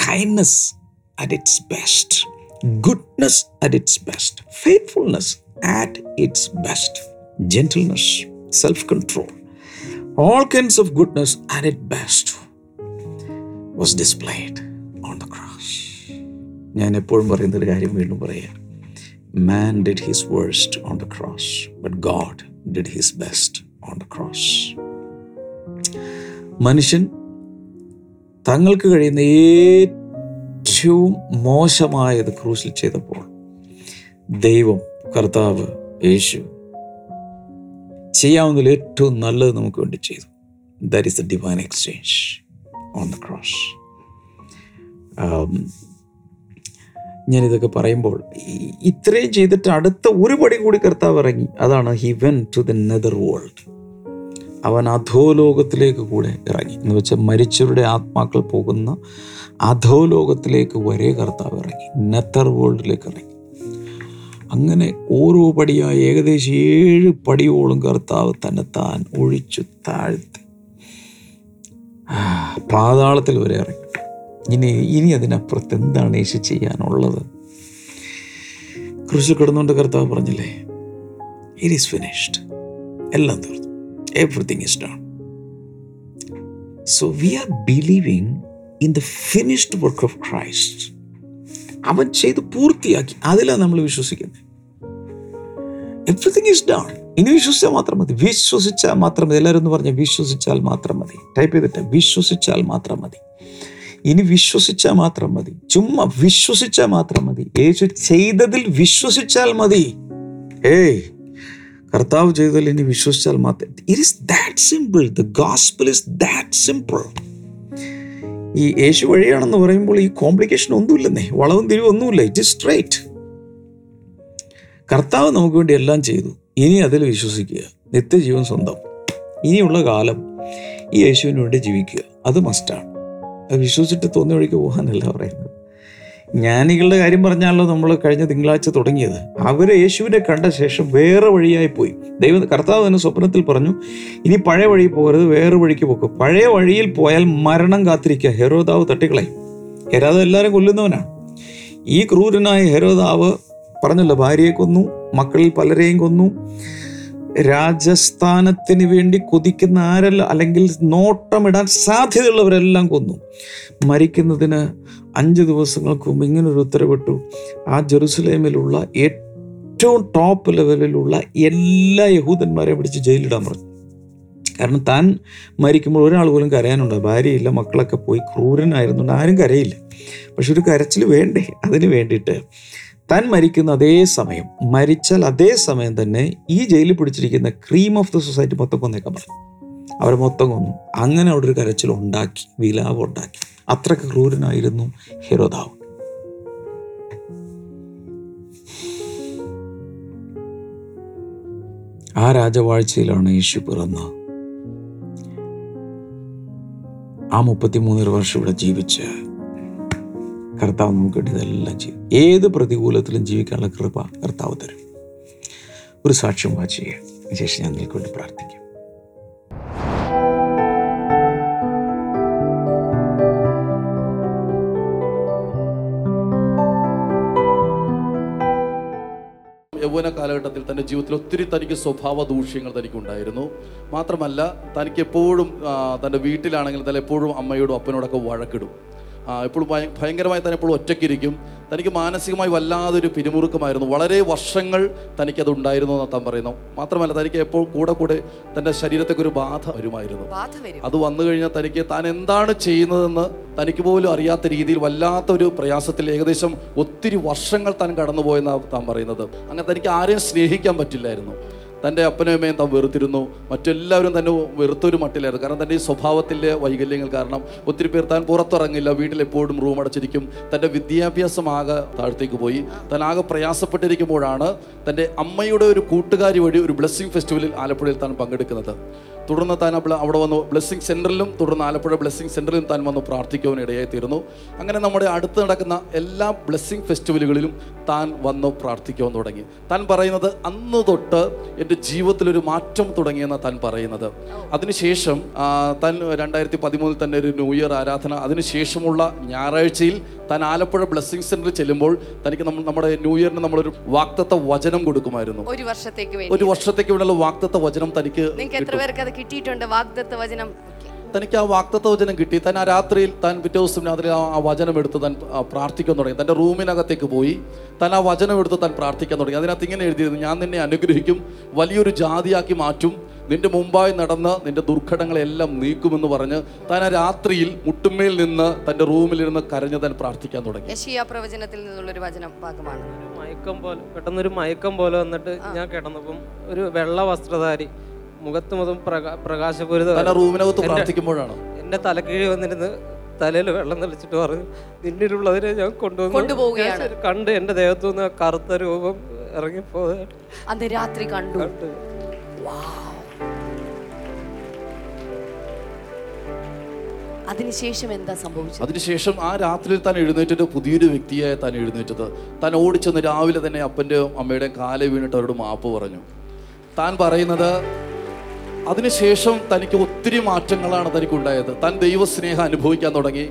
kindness at its best goodness at its best faithfulness at its best gentleness self control all kinds of goodness at its best was displayed on the cross. ഞാൻ എപ്പോഴും പറയുന്ന ഒരു കാര്യം വീണ്ടും പറയാം man did his worst on the cross but God did his best on the cross മനുഷ്യൻ തങ്ങൾക്ക് കഴിയുന്ന ഏറ്റവും മോശമായത് ക്രൂശിൽ ചെയ്തപ്പോൾ ദൈവം കർത്താവ് യേശു ചെയ്യാവുന്നതിൽ ഏറ്റവും നല്ലത് നമുക്ക് വേണ്ടി ചെയ്തു. That is the divine exchange on the cross ഞാനിതൊക്കെ പറയുമ്പോൾ ഇത്രയും ചെയ്തിട്ട് അടുത്ത ഒരു പടി കൂടി കർത്താവ് ഇറങ്ങി. അതാണ് he went to the nether world അവൻ അധോലോകത്തിലേക്ക് കൂടെ ഇറങ്ങി. എന്ന് വെച്ചാൽ മരിച്ചവരുടെ ആത്മാക്കൾ പോകുന്ന അധോലോകത്തിലേക്ക് ഒരേ കർത്താവ് ഇറങ്ങി. നെത്തർ വേൾഡിലേക്ക് ഇറങ്ങി. അങ്ങനെ ഓരോ പടിയായി ഏകദേശം ഏഴ് പടിയോളം കർത്താവ് തന്നെ താൻ ഒഴിച്ചു താഴ്ത്തി. പാതാളത്തിൽ വരെ ഇറങ്ങി. ഇനി ഇനി അതിനപ്പുറത്ത് എന്താണ് യേശു ചെയ്യാനുള്ളത്? കൃഷി കിടന്നുകൊണ്ട് കർത്താവ് പറഞ്ഞില്ലേ ഇറ്റ് ഈസ് ഫിനിഷ്ഡ് എല്ലാം തീർന്നു. Everything is done so we are believing in the finished work of Christ അവൻ ചെയ്ത് പൂർത്തിയാക്കി. അതിലാണ് നമ്മൾ വിശ്വസിക്കുന്നത്. എവറിത്തിങ് ഈസ് ഡൺ ഇനി വിശ്വസിച്ചാൽ മാത്രം മതി. വിശ്വസിച്ചാൽ മാത്രം മതി. എല്ലാവരും ഒന്ന് പറഞ്ഞ വിശ്വസിച്ചാൽ മാത്രം മതി. ടൈപ്പ് ചെയ്തിട്ട് വിശ്വസിച്ചാൽ മാത്രം മതി. ഇനി വിശ്വസിച്ചാൽ മാത്രം മതി. ചുമ്മാ വിശ്വസിച്ചാൽ മാത്രം മതി. യേശു ചെയ്തതിൽ വിശ്വസിച്ചാൽ മതി. ഏയ് കർത്താവ് ചെയ്തതിൽ ഇനി വിശ്വസിച്ചാൽ മാത്രം. It is that simple the gospel is that simple ഈ യേശു വഴിയാണെന്ന് പറയുമ്പോൾ ഈ കോംപ്ലിക്കേഷൻ ഒന്നുമില്ലെന്നേ. വളവും തിരിവും ഒന്നുമില്ല. ഇറ്റ് ഇസ് സ്ട്രൈറ്റ് കർത്താവ് നമുക്ക് വേണ്ടി എല്ലാം ചെയ്തു. ഇനി അതിൽ വിശ്വസിക്കുക. നിത്യജീവൻ സ്വന്തം. ഇനിയുള്ള കാലം ഈ യേശുവിന് വേണ്ടി ജീവിക്കുക. അത് മസ്റ്റാണ് അത് വിശ്വസിച്ചിട്ട് തോന്നിയ വഴിക്ക് പോകാനല്ല പറയുന്നത്. ജ്ഞാനികളുടെ കാര്യം പറഞ്ഞാണല്ലോ നമ്മൾ കഴിഞ്ഞ തിങ്കളാഴ്ച തുടങ്ങിയത്. അവർ യേശുവിനെ കണ്ട ശേഷം വേറെ വഴിയായി പോയി. ദൈവം കർത്താവ് തന്നെ സ്വപ്നത്തിൽ പറഞ്ഞു ഇനി പഴയ വഴി പോകരുത് വേറെ വഴിക്ക് പോക്കും. പഴയ വഴിയിൽ പോയാൽ മരണം കാത്തിരിക്കുക. ഹെരോദാവ് തട്ടിക്കളയും. ഹെരോദാവ് എല്ലാവരും കൊല്ലുന്നവനാണ്. ഈ ക്രൂരനായ ഹെരോദാവ് പറഞ്ഞല്ലോ ഭാര്യയെ കൊന്നു മക്കളിൽ പലരെയും കൊന്നു. രാജസ്ഥാനത്തിന് വേണ്ടി കൊതിക്കുന്ന ആരെല്ലാം അല്ലെങ്കിൽ നോട്ടമിടാൻ സാധ്യതയുള്ളവരെല്ലാം കൊന്നു. മരിക്കുന്നതിന് അഞ്ച് ദിവസങ്ങൾക്ക് മുമ്പ് ഇങ്ങനൊരു ഉത്തരവിട്ടു. ആ ജെറുസലേമിലുള്ള ഏറ്റവും ടോപ്പ് ലെവലിലുള്ള എല്ലാ യഹൂദന്മാരെയും പിടിച്ച് ജയിലിടാൻ പറഞ്ഞു. കാരണം താൻ മരിക്കുമ്പോൾ ഒരാൾ പോലും കരയാനുണ്ട്. ഭാര്യയില്ല മക്കളൊക്കെ പോയി ക്രൂരനായിരുന്നു ആരും കരയില്ല. പക്ഷെ ഒരു കരച്ചിൽ വേണ്ടേ? അതിന് വേണ്ടിയിട്ട് താൻ മരിക്കുന്ന അതേ സമയം മരിച്ചാൽ അതേ സമയം തന്നെ ഈ ജയിലിൽ പിടിച്ചിരിക്കുന്ന ക്രീം ഓഫ് ദ സൊസൈറ്റി മൊത്തം കൊന്നേക്കാൻ പറഞ്ഞു. അവരെ മൊത്തം കൊന്നു. അങ്ങനെ അവിടെ ഒരു കരച്ചിൽ ഉണ്ടാക്കി വിലാപം ഉണ്ടാക്കി. അത്രയ്ക്ക് ക്രൂരനായിരുന്നു ഹെരോദാവ്. ആ രാജവാഴ്ചയിലാണ് യേശു പിറന്ന്. ആ മുപ്പത്തിമൂന്നര വർഷം ഇവിടെ ജീവിച്ച് കർത്താവ് നമുക്ക് വേണ്ടി ഇതെല്ലാം ചെയ്യും. ഏത് പ്രതികൂലത്തിലും ജീവിക്കാനുള്ള കൃപ കർത്താവ് തരും. ഒരു സാക്ഷ്യം വായിക്കുക ശേഷം ഞാൻ നിങ്ങൾക്ക് വേണ്ടി പ്രാർത്ഥിക്കും. യൗവന കാലഘട്ടത്തിൽ തന്റെ ജീവിതത്തിൽ ഒത്തിരി തനിക്ക് സ്വഭാവ ദൂഷ്യങ്ങൾ തനിക്കുണ്ടായിരുന്നു. മാത്രമല്ല തനിക്ക് എപ്പോഴും തന്റെ വീട്ടിലാണെങ്കിൽ തന്നെ എപ്പോഴും അമ്മയോടും അപ്പനോടൊക്കെ വഴക്കിടും. എപ്പോഴും ഭയ- ഭയങ്കരമായി തന്നെ എപ്പോഴും ഒറ്റയ്ക്കിരിക്കും. തനിക്ക് മാനസികമായി വല്ലാതൊരു പിരിമുറുക്കമായിരുന്നു. വളരെ വർഷങ്ങൾ തനിക്കത് ഉണ്ടായിരുന്നു എന്ന് താൻ പറയുന്നു. മാത്രമല്ല തനിക്ക് എപ്പോൾ കൂടെ കൂടെ തന്റെ ശരീരത്തേക്ക് ഒരു ബാധ വരുമായിരുന്നു അത് വന്നു കഴിഞ്ഞാൽ തനിക്ക് താൻ എന്താണ് ചെയ്യുന്നതെന്ന് തനിക്ക് പോലും അറിയാത്ത രീതിയിൽ വല്ലാത്തൊരു പ്രയാസത്തിൽ ഏകദേശം ഒത്തിരി വർഷങ്ങൾ താൻ കടന്നുപോയെന്നാണ് താൻ പറയുന്നത്. അങ്ങനെ തനിക്ക് ആരെയും സ്നേഹിക്കാൻ പറ്റില്ലായിരുന്നു. തന്റെ അപ്പനും അമ്മയും താൻ വെറുത്തിരുന്നു. മറ്റെല്ലാവരും തന്നെ വെറുത്തൊരു മട്ടിലായിരുന്നു. കാരണം തന്റെ ഈ സ്വഭാവത്തിന്റെ വൈകല്യങ്ങൾ കാരണം ഒത്തിരി പേർ താൻ പുറത്തിറങ്ങില്ല. വീട്ടിലെപ്പോഴും റൂം അടച്ചിരിക്കും. തന്റെ വിദ്യാഭ്യാസം ആകെ താഴത്തേക്ക് പോയി. താൻ ആകെ പ്രയാസപ്പെട്ടിരിക്കുമ്പോഴാണ് തന്റെ അമ്മയുടെ ഒരു കൂട്ടുകാരി വഴി ഒരു ബ്ലെസ്സിങ് ഫെസ്റ്റിവലിൽ ആലപ്പുഴയിൽ താൻ പങ്കെടുക്കുന്നത്. തുടർന്ന് താൻ അവിടെ അവിടെ വന്നു. ബ്ലെസ്സിങ് സെന്ററിലും തുടർന്ന് ആലപ്പുഴ ബ്ലെസ്സിങ് സെന്ററിലും താൻ വന്ന് പ്രാർത്ഥിക്കുവാൻ ഇടയായി തീർന്നു അങ്ങനെ നമ്മുടെ അടുത്ത് നടക്കുന്ന എല്ലാ ബ്ലെസ്സിങ് ഫെസ്റ്റിവലുകളിലും താൻ വന്ന് പ്രാർത്ഥിക്കുവാൻ തുടങ്ങി. താൻ പറയുന്നത് അന്ന് തൊട്ട് എന്റെ ജീവിതത്തിലൊരു മാറ്റം തുടങ്ങിയെന്ന് താൻ പറയുന്നത്. അതിനുശേഷം താൻ രണ്ടായിരത്തി പതിമൂന്നിൽ തന്നെ ഒരു ന്യൂ ഇയർ ആരാധന അതിനുശേഷമുള്ള ഞായറാഴ്ചയിൽ താൻ ആലപ്പുഴ ബ്ലെസ്സിങ് സെന്ററിൽ ചെല്ലുമ്പോൾ തനിക്ക് നമ്മൾ നമ്മുടെ ന്യൂ ഇയറിന് നമ്മളൊരു വാക്തത്വ വചനം കൊടുക്കുമായിരുന്നു. ഒരു വർഷത്തേക്ക് ഒരു വർഷത്തേക്ക് വേണ്ടിയുള്ള വാക്തത്വ വചനം തനിക്ക് എത്ര പേർക്ക് അത് കിട്ടിയിട്ടുണ്ട് വാഗ്ദത്ത വചനം. തനിക്ക് ആ വാക്തത്വ വചനം കിട്ടി. താൻ ആ രാത്രിയിൽ താൻ പിറ്റേ ദിവസം രാത്രി ആ ആ വചനം എടുത്ത് താൻ പ്രാർത്ഥിക്കാൻ തുടങ്ങി. തന്റെ റൂമിനകത്തേക്ക് പോയി താൻ ആ വചനം എടുത്ത് താൻ പ്രാർത്ഥിക്കാൻ തുടങ്ങി. അതിനകത്ത് ഇങ്ങനെ എഴുതിയിരുന്നു ഞാൻ നിന്നെ അനുഗ്രഹിക്കും വലിയൊരു ജാതിയാക്കി മാറ്റും. നിന്റെ മുമ്പായി നടന്ന് നിന്റെ ദുർഘടങ്ങളെല്ലാം നീക്കുമെന്ന് പറഞ്ഞ് താൻ ആ രാത്രിയിൽ മുട്ടുമ്മയിൽ നിന്ന് തന്റെ റൂമിലിരുന്ന് കരഞ്ഞ് താൻ പ്രാർത്ഥിക്കാൻ തുടങ്ങി. യശിയ പ്രവചനത്തിൽ നിന്നുള്ളൊരു വചനം ഭാഗമാണ് മയക്കം പോലെ പെട്ടെന്നൊരു മയക്കം പോലെ വന്നിട്ട് ഞാൻ കിടന്നപ്പം ഒരു വെള്ള വസ്ത്രധാരി മുഖത്ത് മുതൽ പ്രകാ പ്രകാശപൂരിത റൂമിനകത്ത് പ്രാർത്ഥിക്കുമ്പോഴാണ്? എന്റെ തലക്കീഴ് വന്നിരുന്ന് തലയിൽ വെള്ളം തെളിച്ചിട്ട് പറഞ്ഞു നിന്നിലുള്ളതിനെ ഞാൻ കൊണ്ടുവന്നു കണ്ട് എന്റെ ദേഹത്തു നിന്ന് കറുത്ത രൂപം ഇറങ്ങിപ്പോയത് അന്ന് രാത്രി കണ്ടു. കണ്ട്. അതിനുശേഷം എന്താ സംഭവിച്ചത്? അതിനുശേഷം ആ രാത്രിയിൽ താൻ എഴുന്നേറ്റിട്ട് പുതിയൊരു വ്യക്തിയായി താൻ എഴുന്നേറ്റത്. താൻ ഓടിച്ചെന്ന് രാവിലെ തന്നെ അപ്പന്റെയും അമ്മയുടെയും കാലെ വീണിട്ട് അവരോട് മാപ്പ് പറഞ്ഞു. താൻ പറയുന്നത് അതിനുശേഷം തനിക്ക് ഒത്തിരി മാറ്റങ്ങളാണ് തനിക്കുണ്ടായത്. താൻ ദൈവസ്നേഹം അനുഭവിക്കാൻ തുടങ്ങി.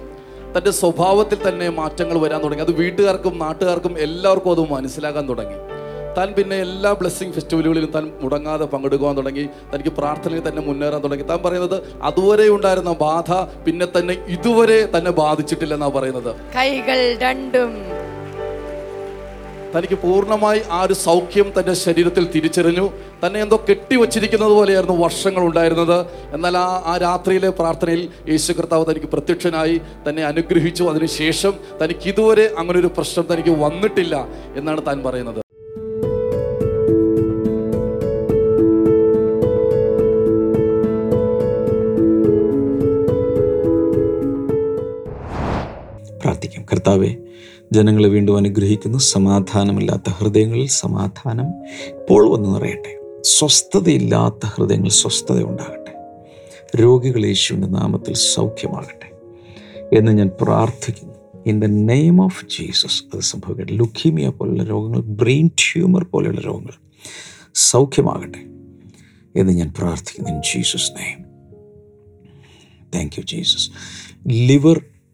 തന്റെ സ്വഭാവത്തിൽ തന്നെ മാറ്റങ്ങൾ വരാൻ തുടങ്ങി. അത് വീട്ടുകാർക്കും നാട്ടുകാർക്കും എല്ലാവർക്കും അത് മനസ്സിലാക്കാൻ തുടങ്ങി. താൻ പിന്നെ എല്ലാ ബ്ലെസ്സിങ് ഫെസ്റ്റിവലുകളിലും താൻ മുടങ്ങാതെ പങ്കെടുക്കുവാൻ തുടങ്ങി. തനിക്ക് പ്രാർത്ഥനയിൽ തന്നെ മുന്നേറാൻ തുടങ്ങി. താൻ പറയുന്നത് അതുവരെ ഉണ്ടായിരുന്ന ബാധ പിന്നെ തന്നെ ഇതുവരെ തന്നെ ബാധിച്ചിട്ടില്ലെന്നാണ് പറയുന്നത്. കൈകൾ രണ്ടും തനിക്ക് പൂർണമായി ആ ഒരു സൗഖ്യം തന്റെ ശരീരത്തിൽ തിരിച്ചറിഞ്ഞു. തന്നെ എന്തോ കെട്ടിവച്ചിരിക്കുന്നത് പോലെയായിരുന്നു വർഷങ്ങൾ ഉണ്ടായിരുന്നത്. എന്നാൽ ആ ആ രാത്രിയിലെ പ്രാർത്ഥനയിൽ യേശു കർത്താവ് തനിക്ക് പ്രത്യക്ഷനായി തന്നെ അനുഗ്രഹിച്ചു. അതിനുശേഷം തനിക്ക് ഇതുവരെ അങ്ങനെ ഒരു പ്രശ്നം തനിക്ക് വന്നിട്ടില്ല എന്നാണ് താൻ പറയുന്നത്. പ്രാർത്ഥിക്കാം. കർത്താവെ ജനങ്ങളെ വീണ്ടും അനുഗ്രഹിക്കുന്നു. സമാധാനമില്ലാത്ത ഹൃദയങ്ങളിൽ സമാധാനം ഇപ്പോൾ വന്നു നിറയട്ടെ. സ്വസ്ഥതയില്ലാത്ത ഹൃദയങ്ങളിൽ സ്വസ്ഥത ഉണ്ടാകട്ടെ. രോഗികൾ യേശുവിന്റെ നാമത്തിൽ സൗഖ്യമാകട്ടെ എന്ന് ഞാൻ പ്രാർത്ഥിക്കുന്നു. In the name of Jesus അത് സംഭവിക്കട്ടെ. ലുക്കീമിയ പോലുള്ള രോഗങ്ങൾ ബ്രെയിൻ ട്യൂമർ പോലെയുള്ള രോഗങ്ങൾ സൗഖ്യമാകട്ടെ എന്ന് ഞാൻ പ്രാർത്ഥിക്കുന്നു. In Jesus name thank you Jesus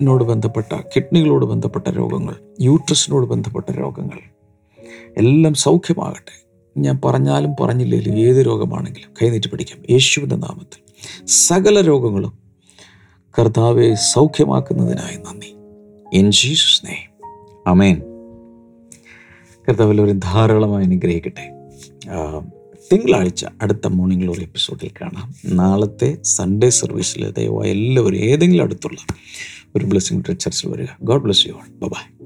ലിവറിനോട് ബന്ധപ്പെട്ട കിഡ്നികളോട് ബന്ധപ്പെട്ട രോഗങ്ങൾ യൂട്രസിനോട് ബന്ധപ്പെട്ട രോഗങ്ങൾ എല്ലാം സൗഖ്യമാകട്ടെ. ഞാൻ പറഞ്ഞാലും പറഞ്ഞില്ലെങ്കിലും ഏത് രോഗമാണെങ്കിലും കൈനീട്ടി പിടിക്കാം. യേശുവിന്റെ നാമത്തിൽ സകല രോഗങ്ങളും കർത്താവെ സൗഖ്യമാക്കുന്നതിനായി നന്ദി. ഇൻ ജീസസ് നെയ് അമേൻ കർത്താവിൽ ഒരു ധാരാളമായി അനുഗ്രഹിക്കട്ടെ. തിങ്കളാഴ്ച അടുത്ത മോർണിംഗ് ഗ്ലോറി എപ്പിസോഡിൽ കാണാം. നാളത്തെ സൺഡേ സർവീസിൽ ദയവായി എല്ലാവരും ഏതെങ്കിലും അടുത്തുള്ള ഒരു ബ്ലെസ്സിംഗ് ചർച്ചിൽ വരിക. God bless you all bye